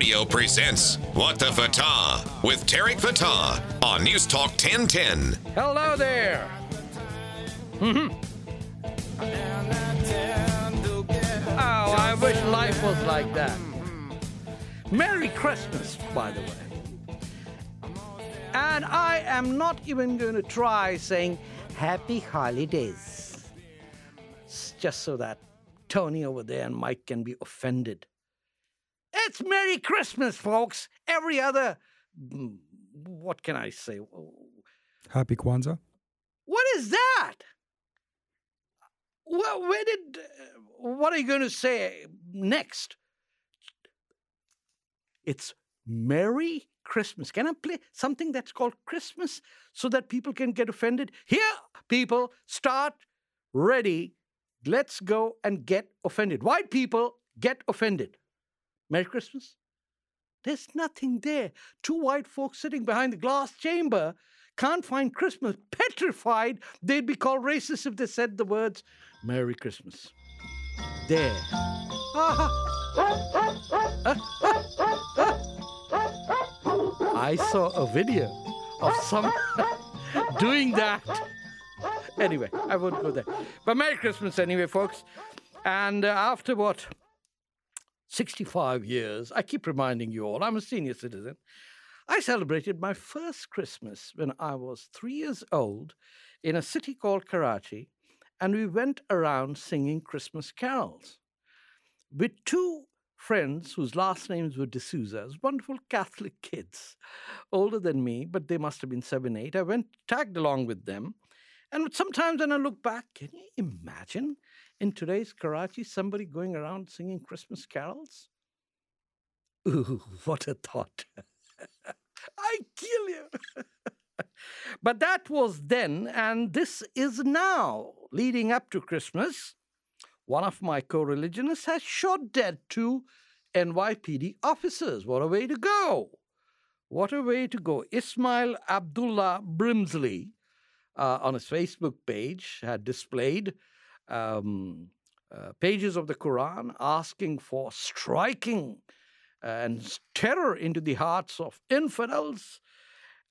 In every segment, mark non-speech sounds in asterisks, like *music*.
Radio presents What the Fatah with Tarek Fatah on News Talk 1010. Hello there. Mhm. Oh, I wish life was like that. Merry Christmas, by the way. And I am not even going to try saying Happy Holidays. S- Just so that Tony over there and Mike can be offended. It's Merry Christmas, folks. Every other. mm, What can I say? Happy Kwanzaa. What is that? Well, where did. uh, What are you going to say next? It's Merry Christmas. Can I play something that's called Christmas so that people can get offended? Here, people, start ready. Let's go and get offended. White people get offended. Merry Christmas? There's nothing there. Two white folks sitting behind the glass chamber can't find Christmas. *laughs* Petrified they'd be called racist if they said the words Merry Christmas. There. *laughs* I saw a video of some *laughs* doing that. Anyway, I won't go there. But Merry Christmas anyway, folks. And uh, after what? 65 years, I keep reminding you all, I'm a senior citizen. I celebrated my first Christmas when I was three years old in a city called Karachi, and we went around singing Christmas carols with two friends whose last names were D'Souza, wonderful Catholic kids, older than me, but they must have been seven, eight. I went tagged along with them. And sometimes when I look back, can you imagine in today's Karachi somebody going around singing Christmas carols? Ooh, *laughs* what a thought. *laughs* I kill you. *laughs* but that was then, and this is now, leading up to Christmas. One of my co religionists has shot dead two NYPD officers. What a way to go! What a way to go. Ismail Abdullah Brinsley uh, on his Facebook page had displayed um, uh, pages of the Quran asking for striking and terror into the hearts of infidels.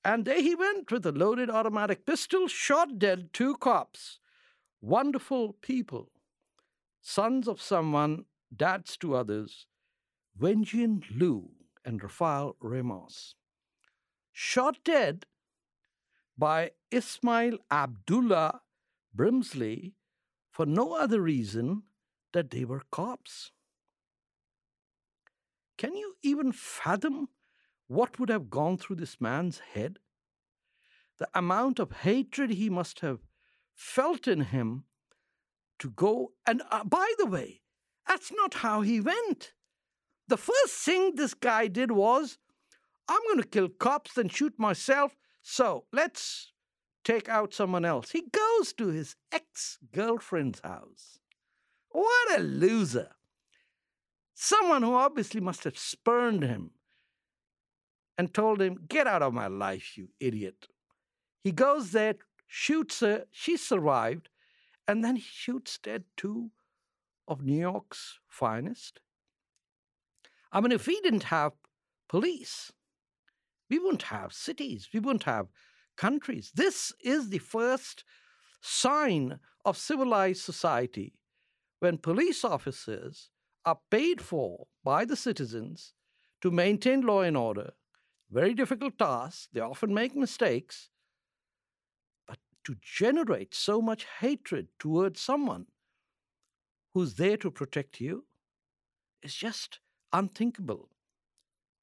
And there he went with a loaded automatic pistol, shot dead two cops. Wonderful people, sons of someone, dads to others, Wenjian Liu and Rafael Ramos. Shot dead by Ismail Abdullah Brinsley for no other reason that they were cops. Can you even fathom what would have gone through this man's head? The amount of hatred he must have felt in him to go. And uh, by the way, that's not how he went. The first thing this guy did was, I'm going to kill cops and shoot myself, so let's take out someone else. He goes to his ex girlfriend's house. What a loser. Someone who obviously must have spurned him and told him, Get out of my life, you idiot. He goes there, shoots her, she survived, and then he shoots dead two of New York's finest. I mean, if we didn't have police, we wouldn't have cities, we wouldn't have countries. This is the first sign of civilized society when police officers are paid for by the citizens to maintain law and order. Very difficult task. They often make mistakes. But to generate so much hatred towards someone who's there to protect you is just unthinkable.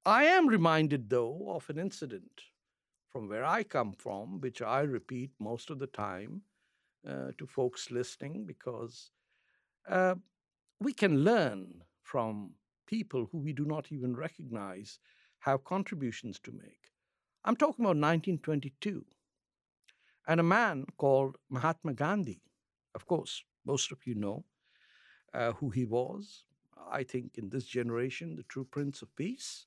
I am reminded, though, of an incident from where I come from, which I repeat most of the time uh, to folks listening because uh, we can learn from people who we do not even recognize have contributions to make. I'm talking about 1922 and a man called Mahatma Gandhi. Of course, most of you know uh, who he was. I think in this generation, the true Prince of Peace.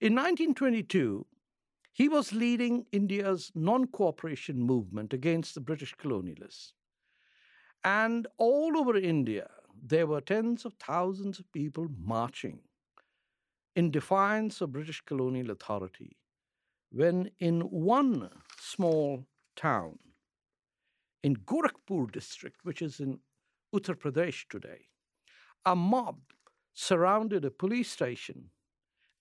In 1922, he was leading India's non cooperation movement against the British colonialists. And all over India, there were tens of thousands of people marching in defiance of British colonial authority when in one small town in Gorakhpur district, which is in Uttar Pradesh today, a mob surrounded a police station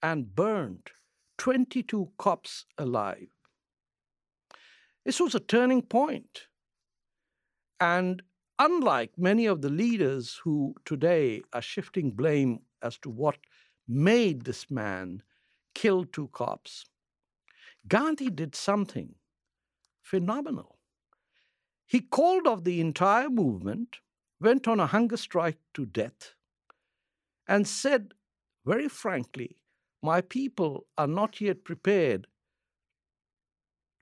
and burned 22 cops alive. This was a turning point. And unlike many of the leaders who today are shifting blame as to what made this man kill two cops, Gandhi did something phenomenal. He called off the entire movement, went on a hunger strike to death, and said very frankly, My people are not yet prepared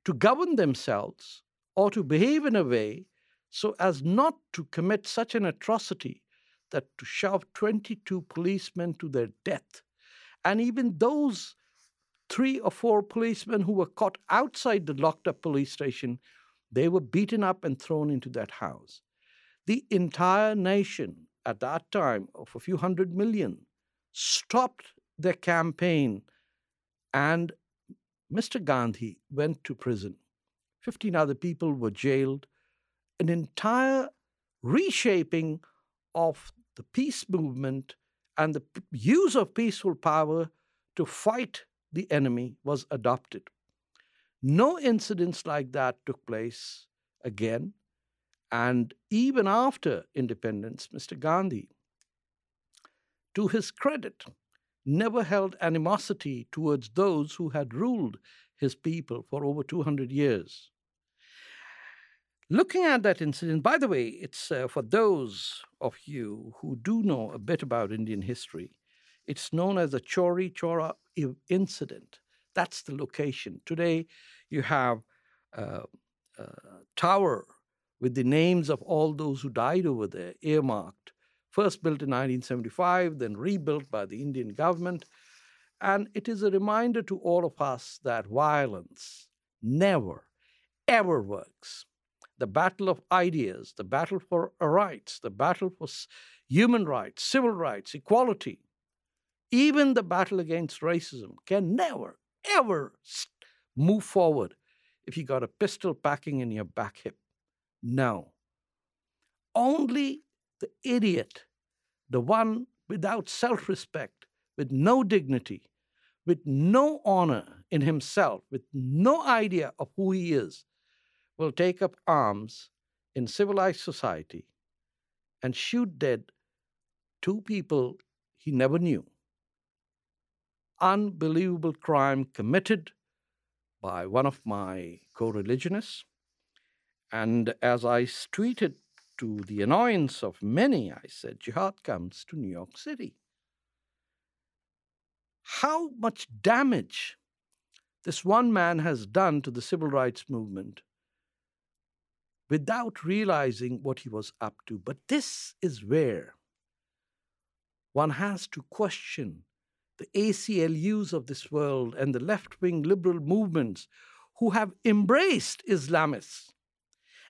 to govern themselves or to behave in a way so as not to commit such an atrocity that to shove 22 policemen to their death. And even those three or four policemen who were caught outside the locked up police station, they were beaten up and thrown into that house. The entire nation at that time of a few hundred million stopped their campaign and Mr. Gandhi went to prison. 15 other people were jailed. An entire reshaping of the peace movement and the use of peaceful power to fight the enemy was adopted. No incidents like that took place again. And even after independence, Mr. Gandhi, to his credit, never held animosity towards those who had ruled his people for over 200 years. Looking at that incident, by the way, it's uh, for those of you who do know a bit about Indian history, it's known as the Chauri Chaura incident. That's the location. Today, you have uh, a tower with the names of all those who died over there, earmarked. First built in 1975, then rebuilt by the Indian government. And it is a reminder to all of us that violence never, ever works. The battle of ideas, the battle for rights, the battle for human rights, civil rights, equality, even the battle against racism can never, ever move forward if you got a pistol packing in your back hip. No. Only the idiot, the one without self respect, with no dignity, with no honor in himself, with no idea of who he is, will take up arms in civilized society and shoot dead two people he never knew unbelievable crime committed by one of my co religionists. And as I tweeted to the annoyance of many, I said, Jihad comes to New York City. How much damage this one man has done to the civil rights movement without realizing what he was up to. But this is where one has to question the ACLUs of this world and the left wing liberal movements who have embraced Islamists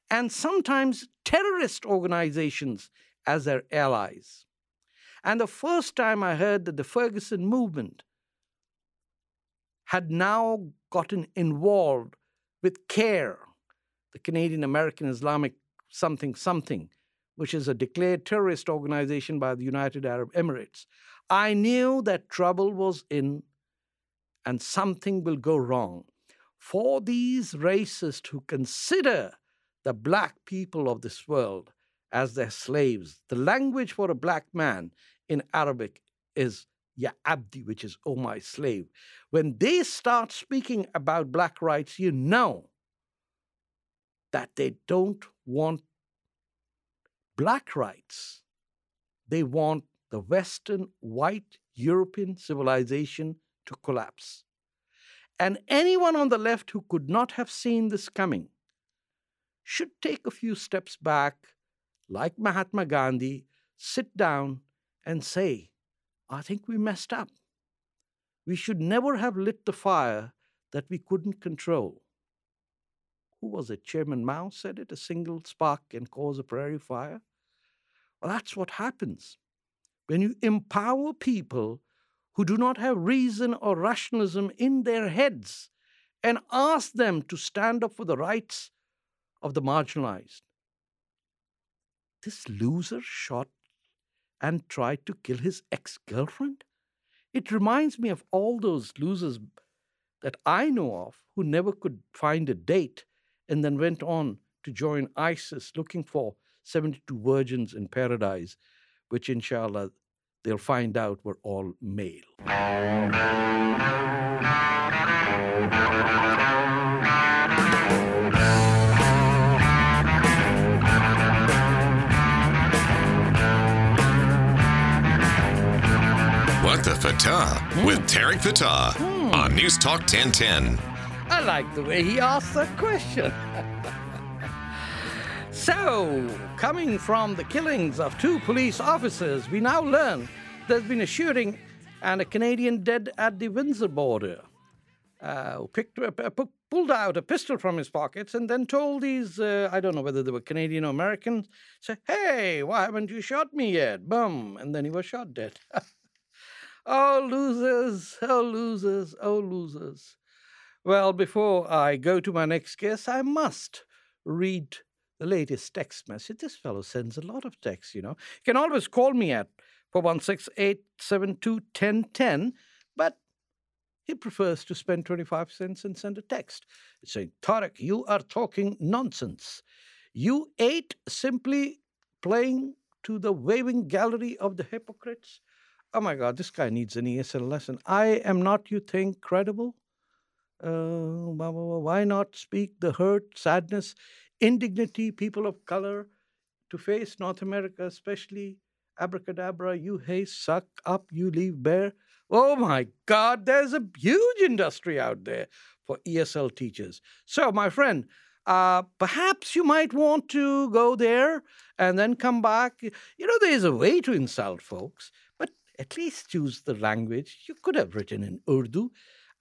and sometimes terrorist organizations as their allies. And the first time I heard that the Ferguson movement had now gotten involved with CAIR, the Canadian American Islamic something something, which is a declared terrorist organization by the United Arab Emirates. I knew that trouble was in and something will go wrong. For these racists who consider the black people of this world as their slaves, the language for a black man in Arabic is Ya Abdi, which is Oh my slave. When they start speaking about black rights, you know that they don't want black rights. They want the Western white European civilization to collapse. And anyone on the left who could not have seen this coming should take a few steps back, like Mahatma Gandhi, sit down and say, I think we messed up. We should never have lit the fire that we couldn't control. Who was it? Chairman Mao said it a single spark can cause a prairie fire. Well, that's what happens when you empower people who do not have reason or rationalism in their heads and ask them to stand up for the rights of the marginalized. This loser shot and tried to kill his ex girlfriend? It reminds me of all those losers that I know of who never could find a date and then went on to join ISIS looking for 72 virgins in paradise, which inshallah they'll find out were all male. The Fatah with Tarek Fatah on News Talk 1010. I like the way he asked that question. *laughs* so, coming from the killings of two police officers, we now learn there's been a shooting and a Canadian dead at the Windsor border. Uh, picked, uh, pu- pulled out a pistol from his pockets and then told these, uh, I don't know whether they were Canadian or Americans, say, hey, why haven't you shot me yet? Boom. And then he was shot dead. *laughs* oh, losers, oh, losers, oh, losers. Well, before I go to my next guest, I must read the latest text message. This fellow sends a lot of texts, you know. You can always call me at 416-872-1010, but he prefers to spend 25 cents and send a text saying, Tarek, you are talking nonsense. You ate simply playing to the waving gallery of the hypocrites. Oh my God, this guy needs an ESL lesson. I am not, you think, credible? Uh, why not speak the hurt, sadness, indignity, people of color to face North America, especially abracadabra, you hay, suck up, you leave bare. Oh my God, there's a huge industry out there for ESL teachers. So, my friend, uh, perhaps you might want to go there and then come back. You know, there's a way to insult folks, at least use the language. You could have written in Urdu,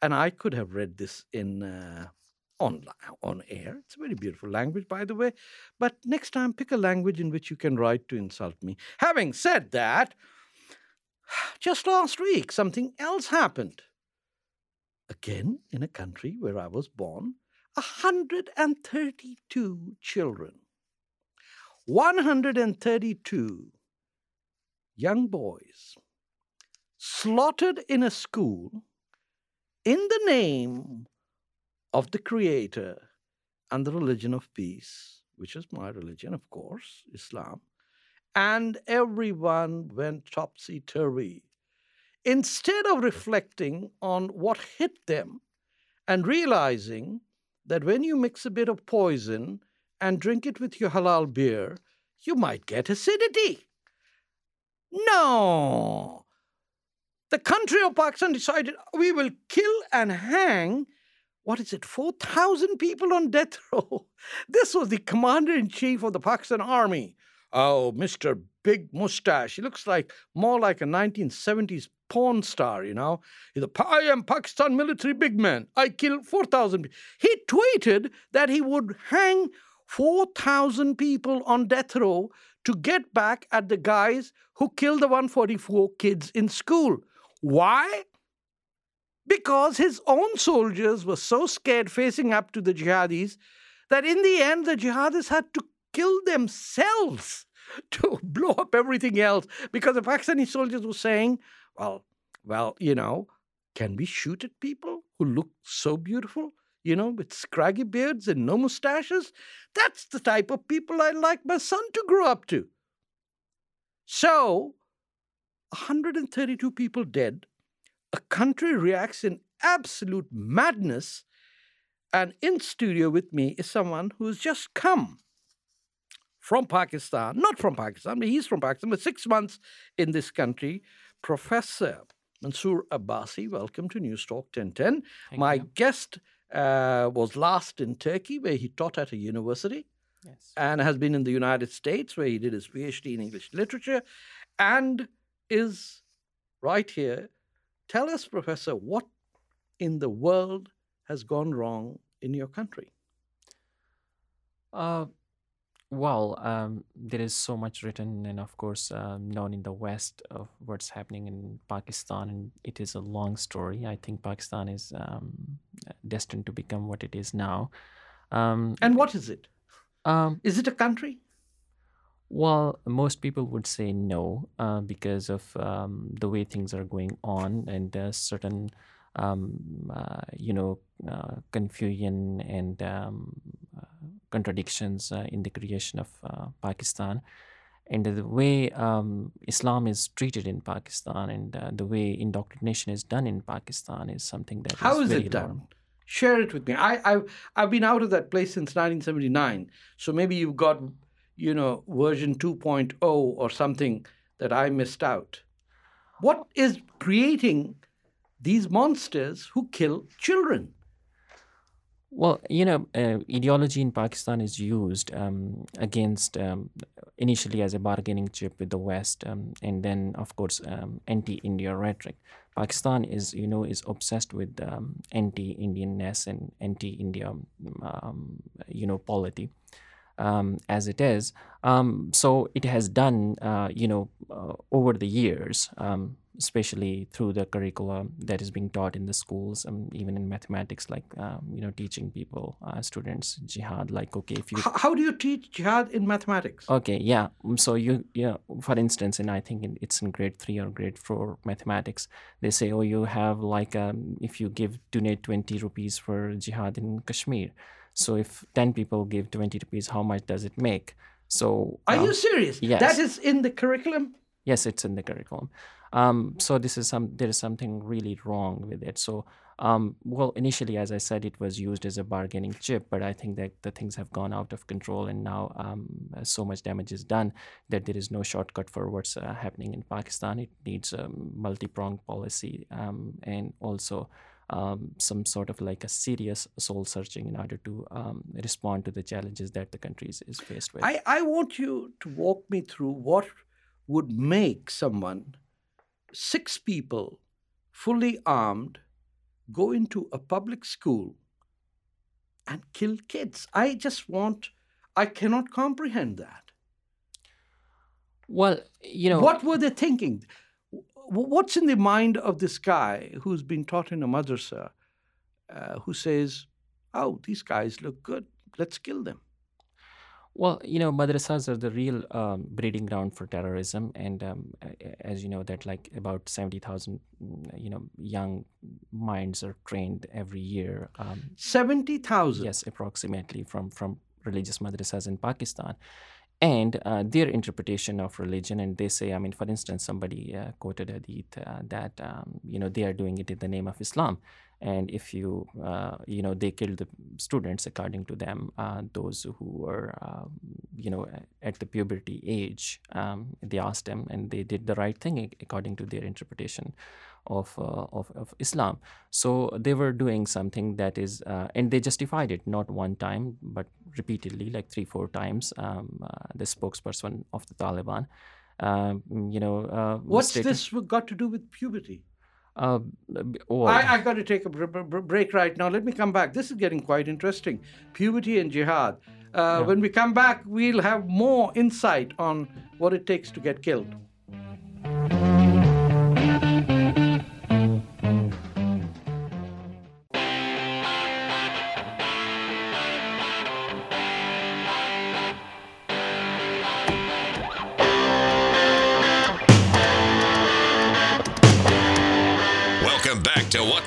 and I could have read this in uh, on on air. It's a very beautiful language, by the way. But next time, pick a language in which you can write to insult me. Having said that, *sighs* just last week something else happened. Again, in a country where I was born, 132 children, 132 young boys slaughtered in a school in the name of the Creator and the religion of peace, which is my religion, of course, Islam, and everyone went topsy turvy. Instead of reflecting on what hit them and realizing that when you mix a bit of poison and drink it with your halal beer, you might get acidity. No! The country of Pakistan decided we will kill and hang, what is it, 4,000 people on death *laughs* row. This was the commander in chief of the Pakistan army. Oh, Mr. Big Mustache. He looks like more like a 1970s porn star, you know. He's a, I am Pakistan military big man. I kill 4,000 people. He tweeted that he would hang 4,000 people on death row to get back at the guys who killed the 144 kids in school. Why? Because his own soldiers were so scared facing up to the jihadis that in the end the jihadis had to kill themselves *laughs* to blow up everything else because the Pakistani soldiers were saying, well, well, you know, can we shoot at people who look so beautiful, you know, with scraggy beards and no mustaches? That's the type of people I'd like my son to grow up to. So, 132 people dead, a country reacts in absolute madness, and in studio with me is someone who's just come from Pakistan, not from Pakistan, but he's from Pakistan, but six months in this country. Professor Mansoor Abbasi, welcome to News Talk 1010. Thank My you. guest uh, was last in Turkey, where he taught at a university, Yes. and has been in the United States, where he did his PhD in English literature, and is right here. Tell us, Professor, what in the world has gone wrong in your country? Uh, Well, um, there is so much written and, of course, um, known in the West of what's happening in Pakistan, and it is a long story. I think Pakistan is um, destined to become what it is now. Um, and what is it? Um, is it a country? Well, most people would say no uh, because of um, the way things are going on and uh, certain, um, uh, you know, uh, confusion and um, uh, contradictions uh, in the creation of Pakistan. And the way um, Islam is treated in Pakistan and the way indoctrination is done in Pakistan is something that How is, is it done? Share it with me. I, I've, I've been out of that place since 1979. So maybe you've got you know, version 2.0 or something that I missed out. What is creating these monsters who kill children? Well, you know, uh, ideology in Pakistan is used um, against um, initially as a bargaining chip with the West, um, and then, of course, um, anti-India rhetoric. Pakistan is, you know, is obsessed with um, anti-Indianness and anti-India, um, you know, polity um, as it is. Um, so it has done, uh, you know, uh, over the years, um, especially through the curriculum that is being taught in the schools, and even in mathematics, like um, you know, teaching people, uh, students, jihad. Like, okay, if you how, how, do you teach jihad in mathematics? Okay, yeah. Um, so you, yeah, for instance, and I think in, it's in grade three or grade four mathematics. They say, oh, you have like, um, if you give donate twenty rupees for jihad in Kashmir so if 10 people give 20 rupees, how much does it make? So Are you serious? Yes. That is in the curriculum? Yes, it's in the curriculum. Um, so this is some there is something really wrong with it. So um, well, initially, as I said, it was used as a bargaining chip, but I think that the things have gone out of control, and now um, so much damage is done that there is no shortcut for what's uh, happening in Pakistan. It needs a multi-pronged policy um, and also um, some sort of like a serious soul searching in order to um, respond to the challenges that the country is, is faced with. I, I want you to walk me through what would make someone, six people, fully armed, go into a public school and kill kids. I just want, I cannot comprehend that. Well, you know. What were they thinking? What's in the mind of this guy who's been taught in a madrasa uh, who says, oh, these guys look good, let's kill them? Well, you know, madrasas are the real um, breeding ground for terrorism, and um, as you know, that like about seventy thousand, mm, you know, young minds are trained every year. Um, seventy thousand. Yes, approximately from from religious madrasas in Pakistan, and uh, their interpretation of religion and they say i mean for instance somebody uh, quoted hadith uh, that um, you know they are doing it in the name of islam. And if you uh, you know they killed the students according to them uh, those who were um, you know at the puberty age um, they asked them and they did the right thing according to their interpretation of, uh, of, of Islam. So they were doing something that is, uh, and they justified it not one time, but repeatedly, like three, four times. Um, uh, the spokesperson of the Taliban, um, you know, uh, what's this got to do with puberty? Uh, or, I, I got to take a break right now. Let me come back. This is getting quite interesting. Puberty and jihad. Uh, yeah. When we come back, we'll have more insight on what it takes to get killed.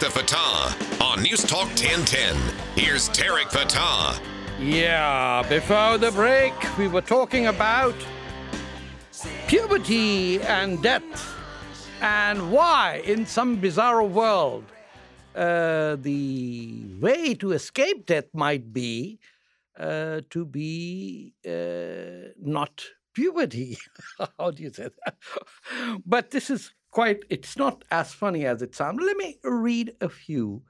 Fatah on News Talk 1010. Here's Tarek Fatah. Yeah, before the break, we were talking about puberty and death and why, in some bizarre world, uh, the way to escape death might be uh, to be uh, not puberty. *laughs* How do you say that? but this is quite, it's not as funny as it sounds. Let me read a few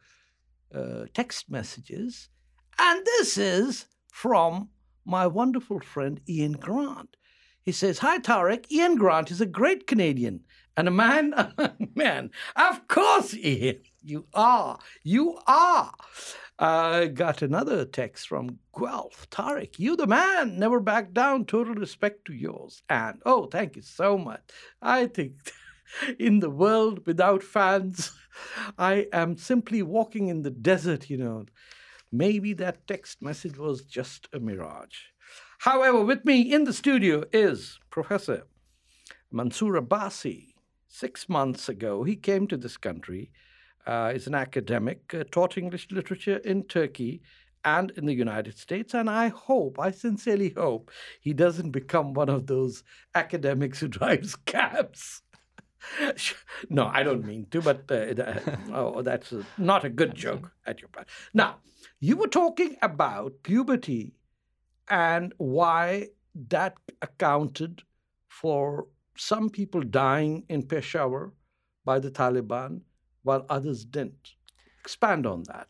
uh, text messages. And this is from my wonderful friend Ian Grant. He says, Hi, Tarek. Ian Grant is a great Canadian and a man, *laughs* man. Of course, Ian, you are. You are. I got another text from Guelph. Tarek, you the man. Never back down. Total respect to yours. And oh, thank you so much. I think *laughs* in the world without fans, *laughs* I am simply walking in the desert, you know. Maybe that text message was just a mirage. However, with me in the studio is Professor Mansoor Abbasi. Six months ago, he came to this country uh, is an academic, uh, taught English literature in Turkey and in the United States. And I hope, I sincerely hope, he doesn't become one of those academics who *laughs* drives cabs. *laughs* no, I don't mean to, but uh, *laughs* oh, that's a, not a good joke at your part. Now, you were talking about puberty and why that accounted for some people dying in Peshawar by the Taliban while others didn't. Expand on that.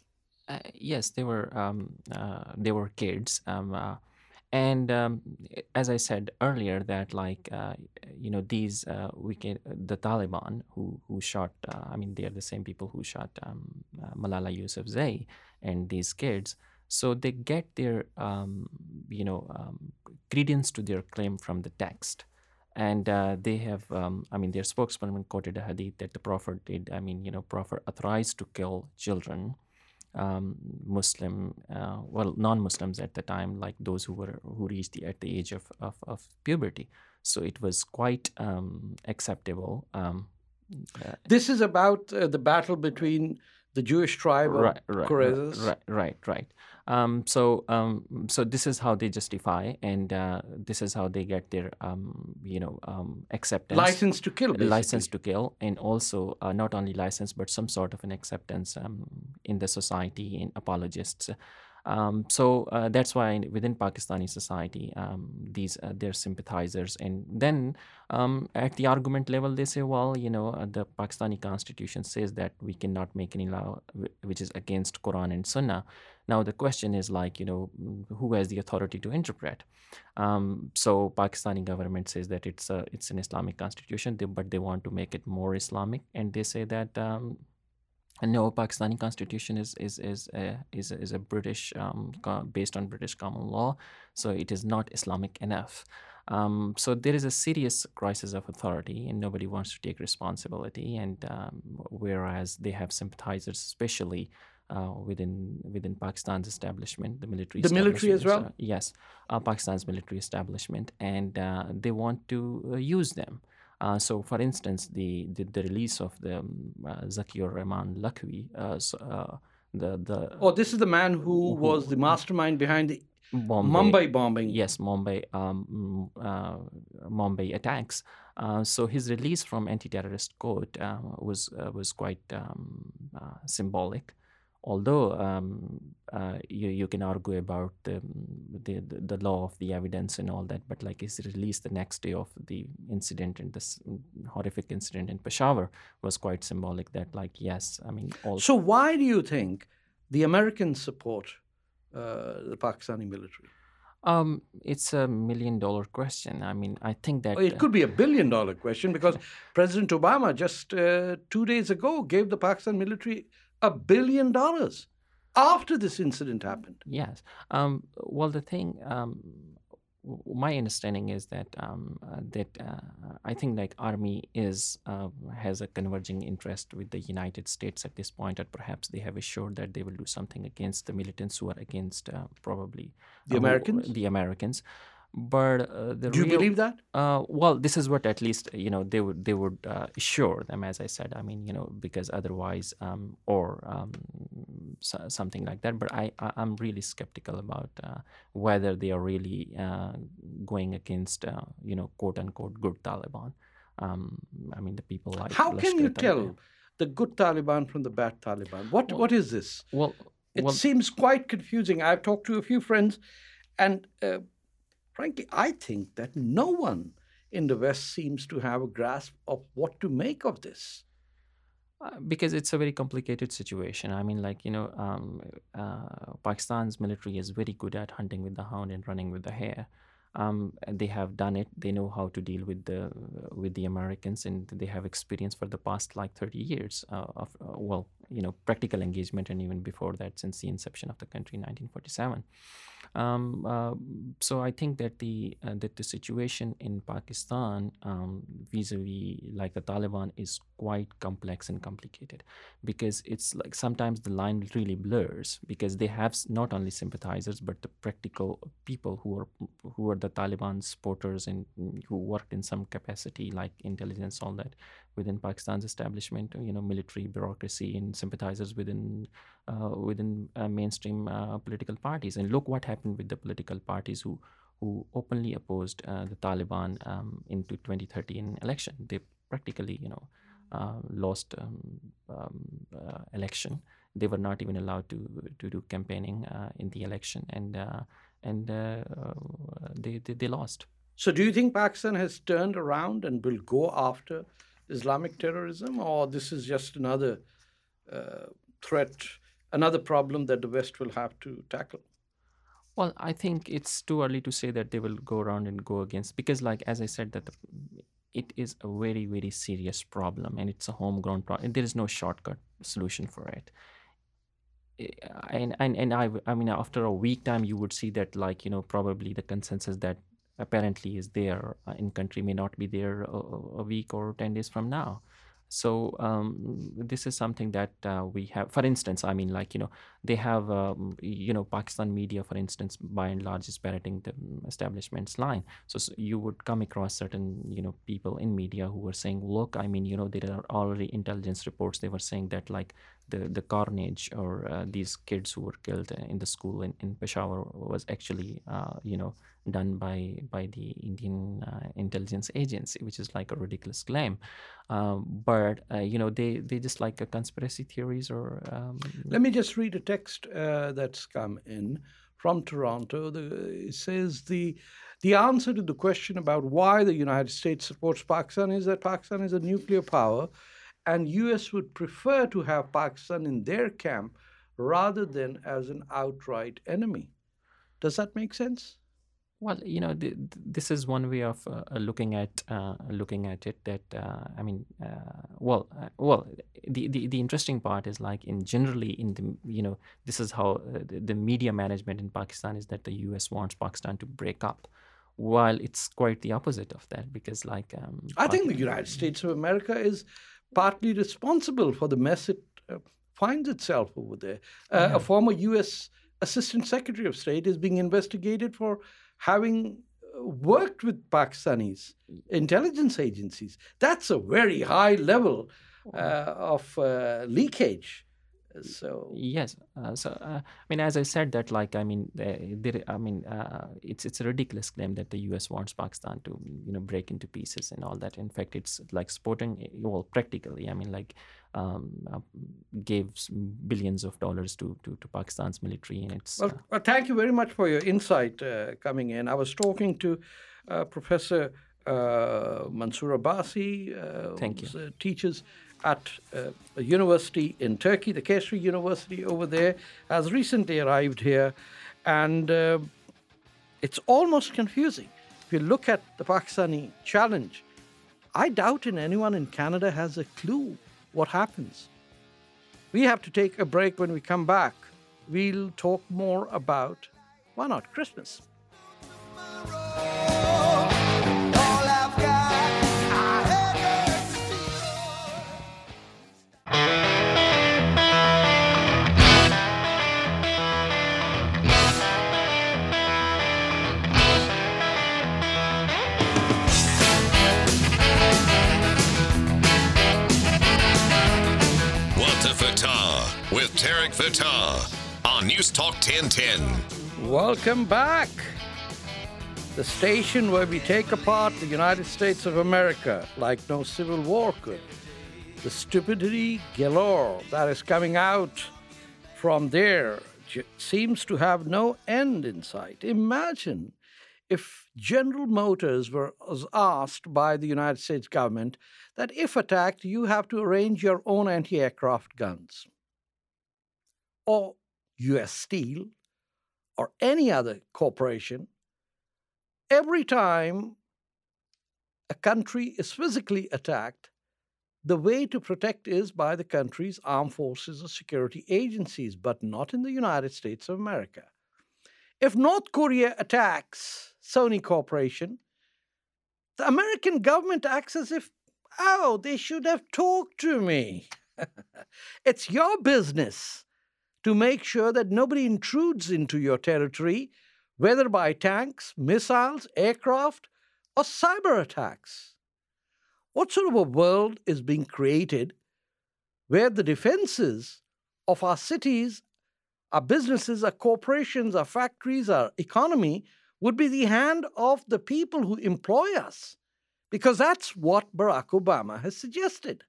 Uh, yes, they were um, uh, they were kids, um, uh, and um, as I said earlier, that like uh, you know these uh, can the Taliban who who shot. Uh, I mean, they are the same people who shot um, Malala Yousafzai and these kids. So they get their um, you know um, credence to their claim from the text and uh, they have um, i mean their spokesman quoted a hadith that the prophet did i mean you know prophet authorized to kill children um, muslim uh, well non-muslims at the time like those who were who reached the, at the age of, of, of puberty so it was quite um, acceptable um, uh, this is about uh, the battle between the Jewish tribe of right, right, Right, right, right. Um, so, um, so this is how they justify, and uh, this is how they get their, um, you know, um, acceptance. License to kill. Basically. License to kill, and also uh, not only license, but some sort of an acceptance um, in the society in apologists. Um, so uh, that's why within Pakistani society, um, these uh, they're sympathizers, and then um, at the argument level, they say, well, you know, uh, the Pakistani constitution says that we cannot make any law which is against Quran and Sunnah. Now the question is like, you know, who has the authority to interpret? Um, so Pakistani government says that it's a, it's an Islamic constitution, but they want to make it more Islamic, and they say that um, no, Pakistani constitution is is is a, is a, is a British um, based on British common law, so it is not Islamic enough. Um, so there is a serious crisis of authority, and nobody wants to take responsibility. And um, whereas they have sympathizers, especially uh, within within Pakistan's establishment, the military. The military as well. Uh, yes, uh, Pakistan's military establishment, and uh, they want to uh, use them. Uh, so, for instance, the, the, the release of the um, uh, Zakiur Rahman Lakhvi, uh, so, uh, the the oh, this is the man who, who was the mastermind behind the Bombay, Mumbai bombing. Yes, Mumbai um, uh, Mumbai attacks. Uh, so his release from anti-terrorist court uh, was uh, was quite um, uh, symbolic although um, uh, you, you can argue about the, the, the law of the evidence and all that, but like his release the next day of the incident and this horrific incident in Peshawar was quite symbolic. That like yes, I mean. All so why do you think the Americans support uh, the Pakistani military? Um, it's a million dollar question. I mean, I think that it could be a billion dollar question because *laughs* President Obama just uh, two days ago gave the Pakistan military a billion dollars after this incident happened. Yes. Um, well, the thing, um, my understanding is that um, uh, that uh, I think like army is uh, has a converging interest with the United States at this point, and perhaps they have assured that they will do something against the militants who are against uh, probably the Americans. The Americans but uh, the do you real, believe that? uh, well this is what at least you know they would they would uh, assure them as i said. I mean you know because otherwise um, or um, so, something like that. But i, I am really skeptical about uh, whether they are really uh, going against uh, you know quote unquote good taliban. Um, i mean the people like how can you tell the good taliban from the bad taliban? What well, what is this? well it well, seems quite confusing. I've talked to a few friends and frankly, I think that no one in the West seems to have a grasp of what to make of this. Uh, because it's a very complicated situation. I mean, like, you know, um, uh, Pakistan's military is very good at hunting with the hound and running with the hare. um, they have done it. They know how to deal with the with the Americans, and they have experience for the past like 30 years uh, of uh, well, you know, practical engagement, and even before that, since the inception of the country in 1947. Um, uh, so I think that the uh, that the situation in Pakistan um, vis-a-vis like the Taliban is quite complex and complicated because it's like sometimes the line really blurs because they have not only sympathizers but the practical people who are who are the Taliban supporters and who worked in some capacity like intelligence all that within Pakistan's establishment you know military bureaucracy and sympathizers within uh, within uh, mainstream uh, political parties. And look what happened with the political parties who who openly opposed the Taliban um, into 2013 election. They practically, you know, lost um, um, election. They were not even allowed to to do campaigning in the election, and and they, they they lost. So, do you think Pakistan has turned around and will go after Islamic terrorism, or this is just another uh, threat another problem that the West will have to tackle? Well, I think it's too early to say that they will go around and go against because, like as I said, that the, it is a very very serious problem and it's a homegrown problem. There is no shortcut solution for it. And and and I I mean after a week time you would see that like you know probably the consensus that apparently is there uh, in country may not be there a, a week or 10 days from now. So um, this is something that uh, we have for instance i mean like you know they have um, you know pakistan media for instance by and large is parroting the establishment's line. So, so, you would come across certain you know people in media who were saying look i mean you know there are already intelligence reports. They were saying that like the the carnage or uh, these kids who were killed in the school in, in peshawar was actually uh, you know done by by the Indian uh, intelligence agency, which is like a ridiculous claim. Um, but uh, you know, they they just like conspiracy theories or. Um... Let me just read a text uh, that's come in from Toronto. The, it says the the answer to the question about why the United States supports Pakistan is that Pakistan is a nuclear power, and U.S. would prefer to have Pakistan in their camp rather than as an outright enemy. Does that make sense? Well, you know, th- this is one way of uh, looking at uh, looking at it. That uh, I mean, uh, well, uh, well, the, the the interesting part is like in generally in the you know this is how uh, the, the, media management in Pakistan is that the U.S. wants Pakistan to break up, while it's quite the opposite of that because like um, I think the United States of America is partly responsible for the mess it finds itself over there. Yeah. A former U.S. Assistant Secretary of State is being investigated for having uh, worked with Pakistanis intelligence agencies. That's a very high level uh, of uh, leakage. So yes, uh, so uh, I mean, as I said, that like I mean, there, I mean, uh, it's it's a ridiculous claim that the U.S. wants Pakistan to you know break into pieces and all that. In fact, it's like supporting well practically. I mean, like um, uh, gave billions of dollars to, to, to Pakistan's military. And it's well, uh, well, thank you very much for your insight uh, coming in. I was talking to uh, Professor uh, Mansour Abbasi, uh, thank you. teaches at uh, a university in Turkey, the Kayseri University over there, has recently arrived here, and uh, it's almost confusing. If you look at the Pakistani challenge, I doubt in anyone in Canada has a clue what happens. We have to take a break when we come back. We'll talk more about why not Christmas. Tarek Fatah on News Talk 1010. Welcome back. The station where we take apart the United States of America like no civil war could. The stupidity galore that is coming out from there seems to have no end in sight. Imagine if General Motors was asked by the United States government that if attacked, you have to arrange your own anti aircraft guns or US Steel or any other corporation every time a country is physically attacked, the way to protect is by the country's armed forces or security agencies, but not in the United States of America. If North Korea attacks Sony Corporation, the American government acts as if, oh, they should have talked to me. *laughs* it's your business to make sure that nobody intrudes into your territory, whether by tanks, missiles, aircraft, or cyber attacks. What sort of a world is being created where the defenses of our cities, our businesses, our corporations, our factories, our economy would be the hand of the people who employ us? Because that's what Barack Obama has suggested.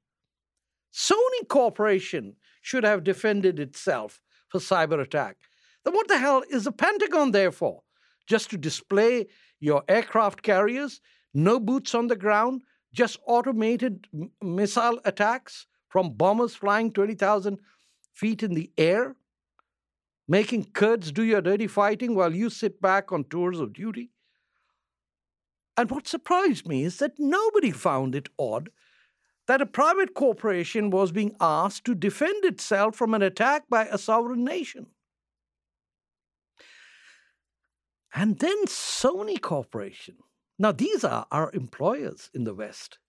Sony Corporation should have defended itself for cyber attack. Then what the hell is the Pentagon there for? Just to display your aircraft carriers, no boots on the ground, just automated m- missile attacks from bombers flying 20,000 feet in the air, making Kurds do your dirty fighting while you sit back on tours of duty. And what surprised me is that nobody found it odd that a private corporation was being asked to defend itself from an attack by a sovereign nation. And then Sony Corporation. Now, these are our employers in the West.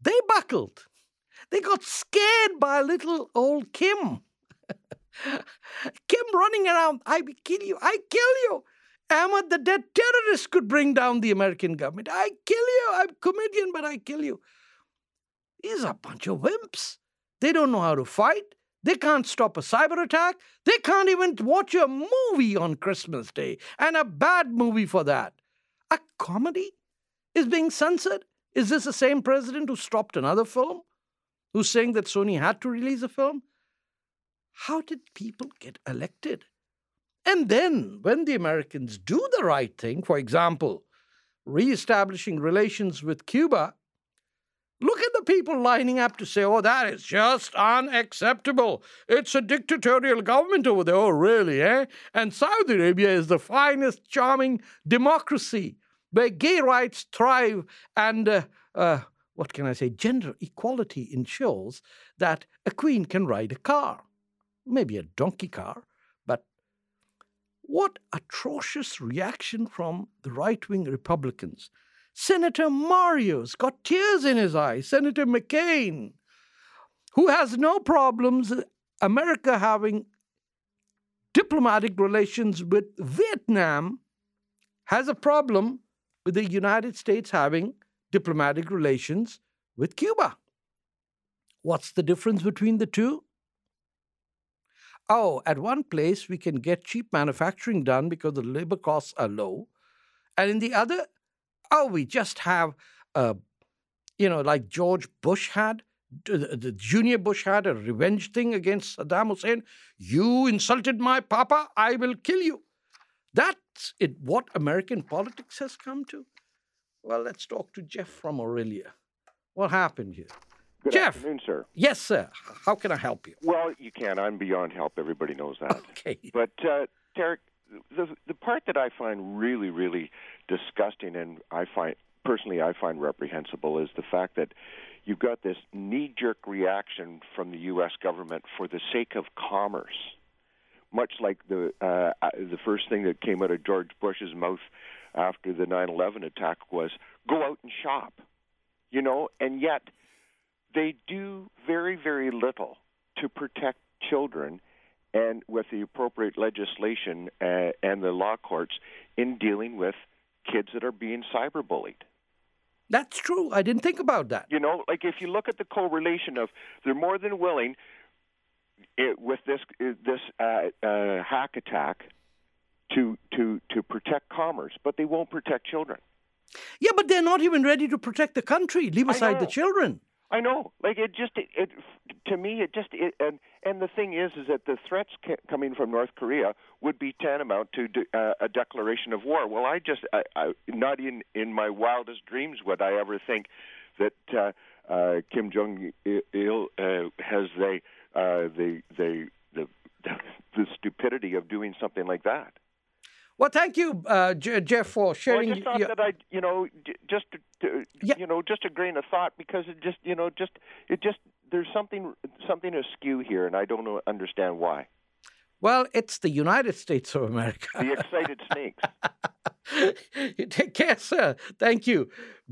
They buckled. They got scared by little old Kim. *laughs* Kim running around, I kill you, I kill you. Achmed, the dead terrorist, could bring down the American government. I kill you. I'm comedian, but I kill you. Are a bunch of wimps. They don't know how to fight. They can't stop a cyber attack. They can't even watch a movie on Christmas Day, and a bad movie for that. A comedy is being censored. Is this the same president who stopped another film? Who's saying that Sony had to release a film? How did people get elected? And then, when the Americans do the right thing, for example, re-establishing relations with Cuba, people lining up to say, oh, that is just unacceptable. It's a dictatorial government over there. Oh, really, eh? And Saudi Arabia is the finest, charming democracy where gay rights thrive and, uh, uh, what can I say, gender equality ensures that a queen can ride a car. Maybe a donkey car, but what atrocious reaction from the right wing Republicans Senator Mario's got tears in his eyes. Senator McCain, who has no problems America having diplomatic relations with Vietnam, has a problem with the United States having diplomatic relations with Cuba. What's the difference between the two? Oh, at one place we can get cheap manufacturing done because the labor costs are low. And in the other, oh, we just have, uh, you know, like George Bush had, the, the junior Bush had a revenge thing against Saddam Hussein. You insulted my papa, I will kill you. That's it, what American politics has come to. Well, let's talk to Jeff from Aurelia. What happened here? Good Jeff. afternoon, sir. Yes, sir. How can I help you? Well, you can. I'm beyond help. Everybody knows that. *laughs* Okay. But, uh, Tarek, the the part that I find really, really disgusting, and I find personally I find reprehensible, is the fact that you've got this knee-jerk reaction from the U.S. government for the sake of commerce, much like the uh, the first thing that came out of George Bush's mouth after the 9/11 attack was "Go out and shop," you know, and yet they do very, very little to protect children and with the appropriate legislation uh, and the law courts in dealing with kids that are being cyberbullied. That's true. I didn't think about that. You know, like if you look at the correlation of they're more than willing it, eh, with this eh, this uh, uh, hack attack to to to protect commerce, but they won't protect children. Yeah, but they're not even ready to protect the country. Leave aside the children. I know. Like it just it, it to me it just it, and and the thing is is that the threats ca- coming from North Korea would be tantamount to de- uh, a declaration of war. Well, I just I, I not in in my wildest dreams would I ever think that uh, uh, Kim Jong Il uh, has the uh, the the the *laughs* the stupidity of doing something like that. Well, thank you, uh, Jeff, for sharing. Well, I just thought your- that I, you know, just to, Yeah. you know, just a grain of thought because it just, you know, just it just there's something something askew here, and I don't know, understand why. well, it's the United States of America. The excited snakes. *laughs* Take care, sir. Thank you,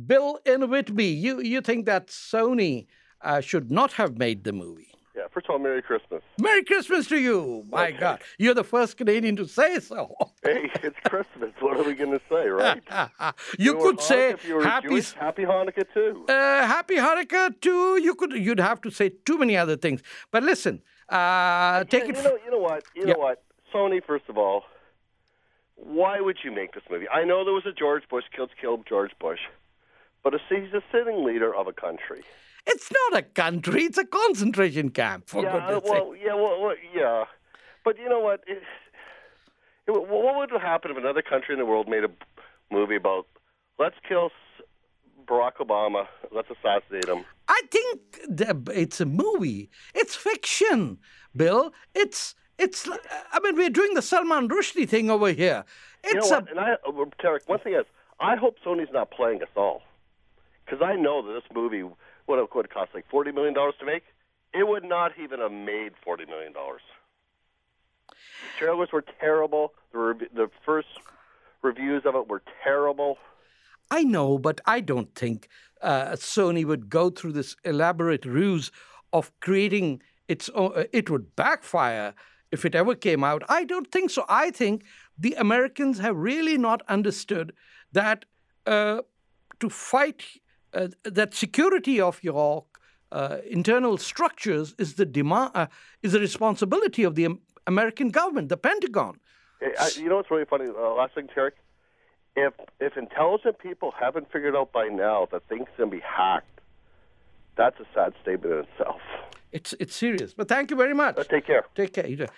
Bill in Whitby. You you think that Sony uh, should not have made the movie? Yeah, first of all, Merry Christmas. Merry Christmas to you. My God, you're the first Canadian to say so. *laughs* Hey, it's Christmas. What are we going to say, right? *laughs* you were could say you happy. Jewish, happy Hanukkah too. uh, happy Hanukkah too. You could, you'd have to say too many other things. But listen, uh, take you it. know, you know what? You Yeah. know what? Sony, first of all, why would you make this movie? I know there was a George Bush killed killed George Bush, but a, he's a sitting leader of a country. It's not a country; it's a concentration camp. For yeah, goodness well, sake. yeah, well, well, yeah, but you know what? It, it, what would happen if another country in the world made a movie about let's kill Barack Obama, let's assassinate him? I think it's a movie. It's fiction, Bill. It's it's. I mean, we're doing the Salman Rushdie thing over here. You know what? a. And I, uh, Tarek, one thing is, I hope Sony's not playing us all, because I know that this movie would have would cost like forty million dollars to make. It would not even have made forty million dollars. The trailers were terrible. The rev- the first reviews of it were terrible. I know, but I don't think uh, Sony would go through this elaborate ruse of creating its own. Uh, it would backfire if it ever came out. I don't think so. I think the Americans have really not understood that uh, to fight uh, that security of your uh, internal structures is the demand uh, is the responsibility of the American government, the Pentagon. I, you know what's really funny? Uh, last thing, Tarek. If if intelligent people haven't figured out by now that things can be hacked, that's a sad statement in itself. It's it's serious. But thank you very much. But take care. Take care. Uh,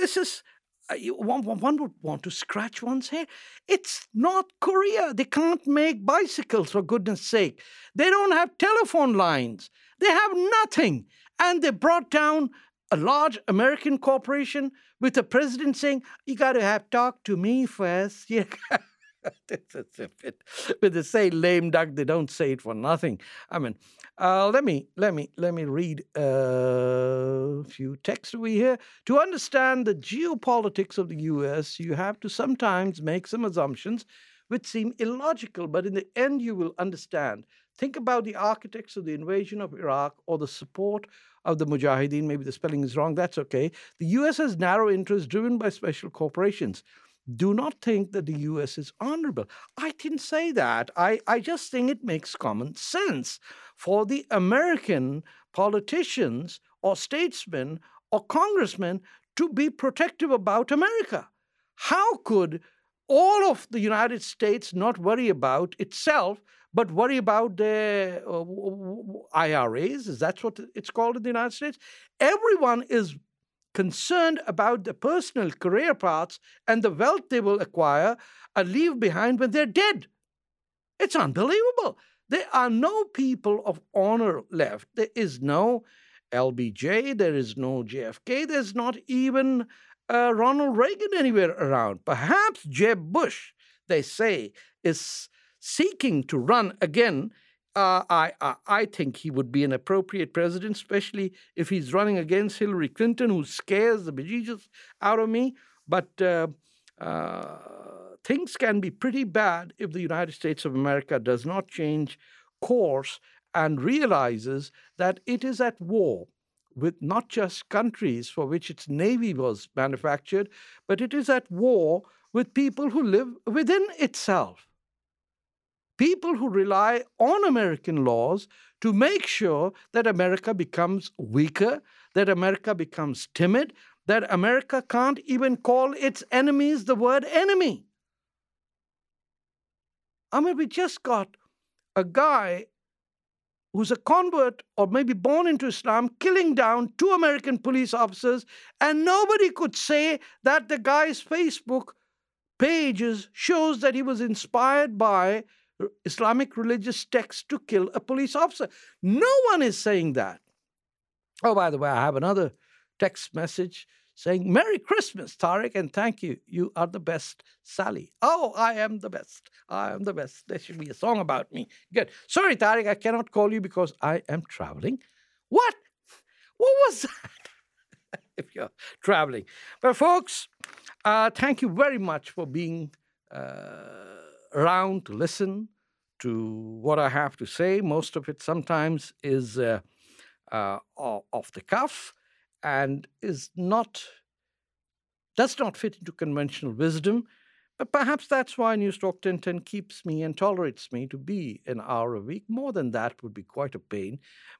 This is uh, Uh, one, one one would want to scratch one's head. It's not Korea. They can't make bicycles for goodness sake. They don't have telephone lines. They have nothing, and they brought down a large American corporation with the president saying, "You got to have talk to me first. *laughs* *laughs* When they say lame duck, they don't say it for nothing. I mean, uh, let me let me let me read a few texts we hear. To understand the geopolitics of the U.S., you have to sometimes make some assumptions which seem illogical, but in the end, you will understand. Think about the architects of the invasion of Iraq or the support of the Mujahideen. Maybe the spelling is wrong. That's okay. The U.S. has narrow interests driven by special corporations. Do not think that the U.S. is honorable. I didn't say that. I, I just think it makes common sense for the American politicians or statesmen or congressmen to be protective about America. How could all of the United States not worry about itself, but worry about their uh, IRAs? Is that what it's called in the United States? Everyone is concerned about the personal career paths and the wealth they will acquire or leave behind when they're dead. It's unbelievable. There are no people of honor left. There is no LBJ, there is no JFK, there's not even uh, Ronald Reagan anywhere around. Perhaps Jeb Bush, they say, is seeking to run again. Uh, I, I I think he would be an appropriate president, especially if he's running against Hillary Clinton, who scares the bejesus out of me. But uh, uh, things can be pretty bad if the United States of America does not change course and realizes that it is at war with not just countries for which its navy was manufactured, but it is at war with people who live within itself. People who rely on American laws to make sure that America becomes weaker, that America becomes timid, that America can't even call its enemies the word enemy. I mean, we just got a guy who's a convert or maybe born into Islam killing down two American police officers, and nobody could say that the guy's Facebook pages shows that he was inspired by Islamic religious text to kill a police officer. No one is saying that. Oh, by the way, I have another text message saying, Merry Christmas, Tarek, and thank you. You are the best, Sally. Oh, I am the best. I am the best. There should be a song about me. Good. Sorry, Tarek, I cannot call you because I am traveling. What? What was *laughs* that? if you're traveling. But, folks, uh, thank you very much for being uh, around to listen to what I have to say. Most of it sometimes is uh, uh, off the cuff and is not does not fit into conventional wisdom. But perhaps that's why News Talk 1010 keeps me and tolerates me to be an hour a week. More than that would be quite a pain.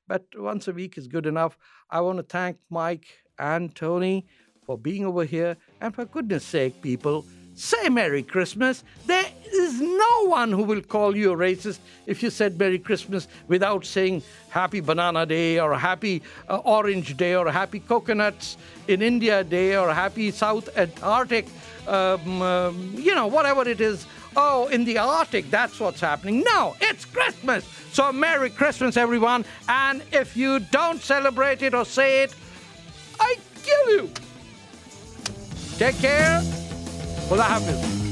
But once a week is good enough. I want to thank Mike and Tony for being over here. And for goodness sake, people, say Merry Christmas. There no one who will call you a racist if you said Merry Christmas without saying Happy Banana Day or Happy uh, Orange Day or Happy Coconuts in India Day or Happy South Antarctic, um, um, you know, whatever it is. Oh, in the Arctic, that's what's happening. No, it's Christmas. So, Merry Christmas, everyone. And if you don't celebrate it or say it, I kill you. Take care. Khuda happens.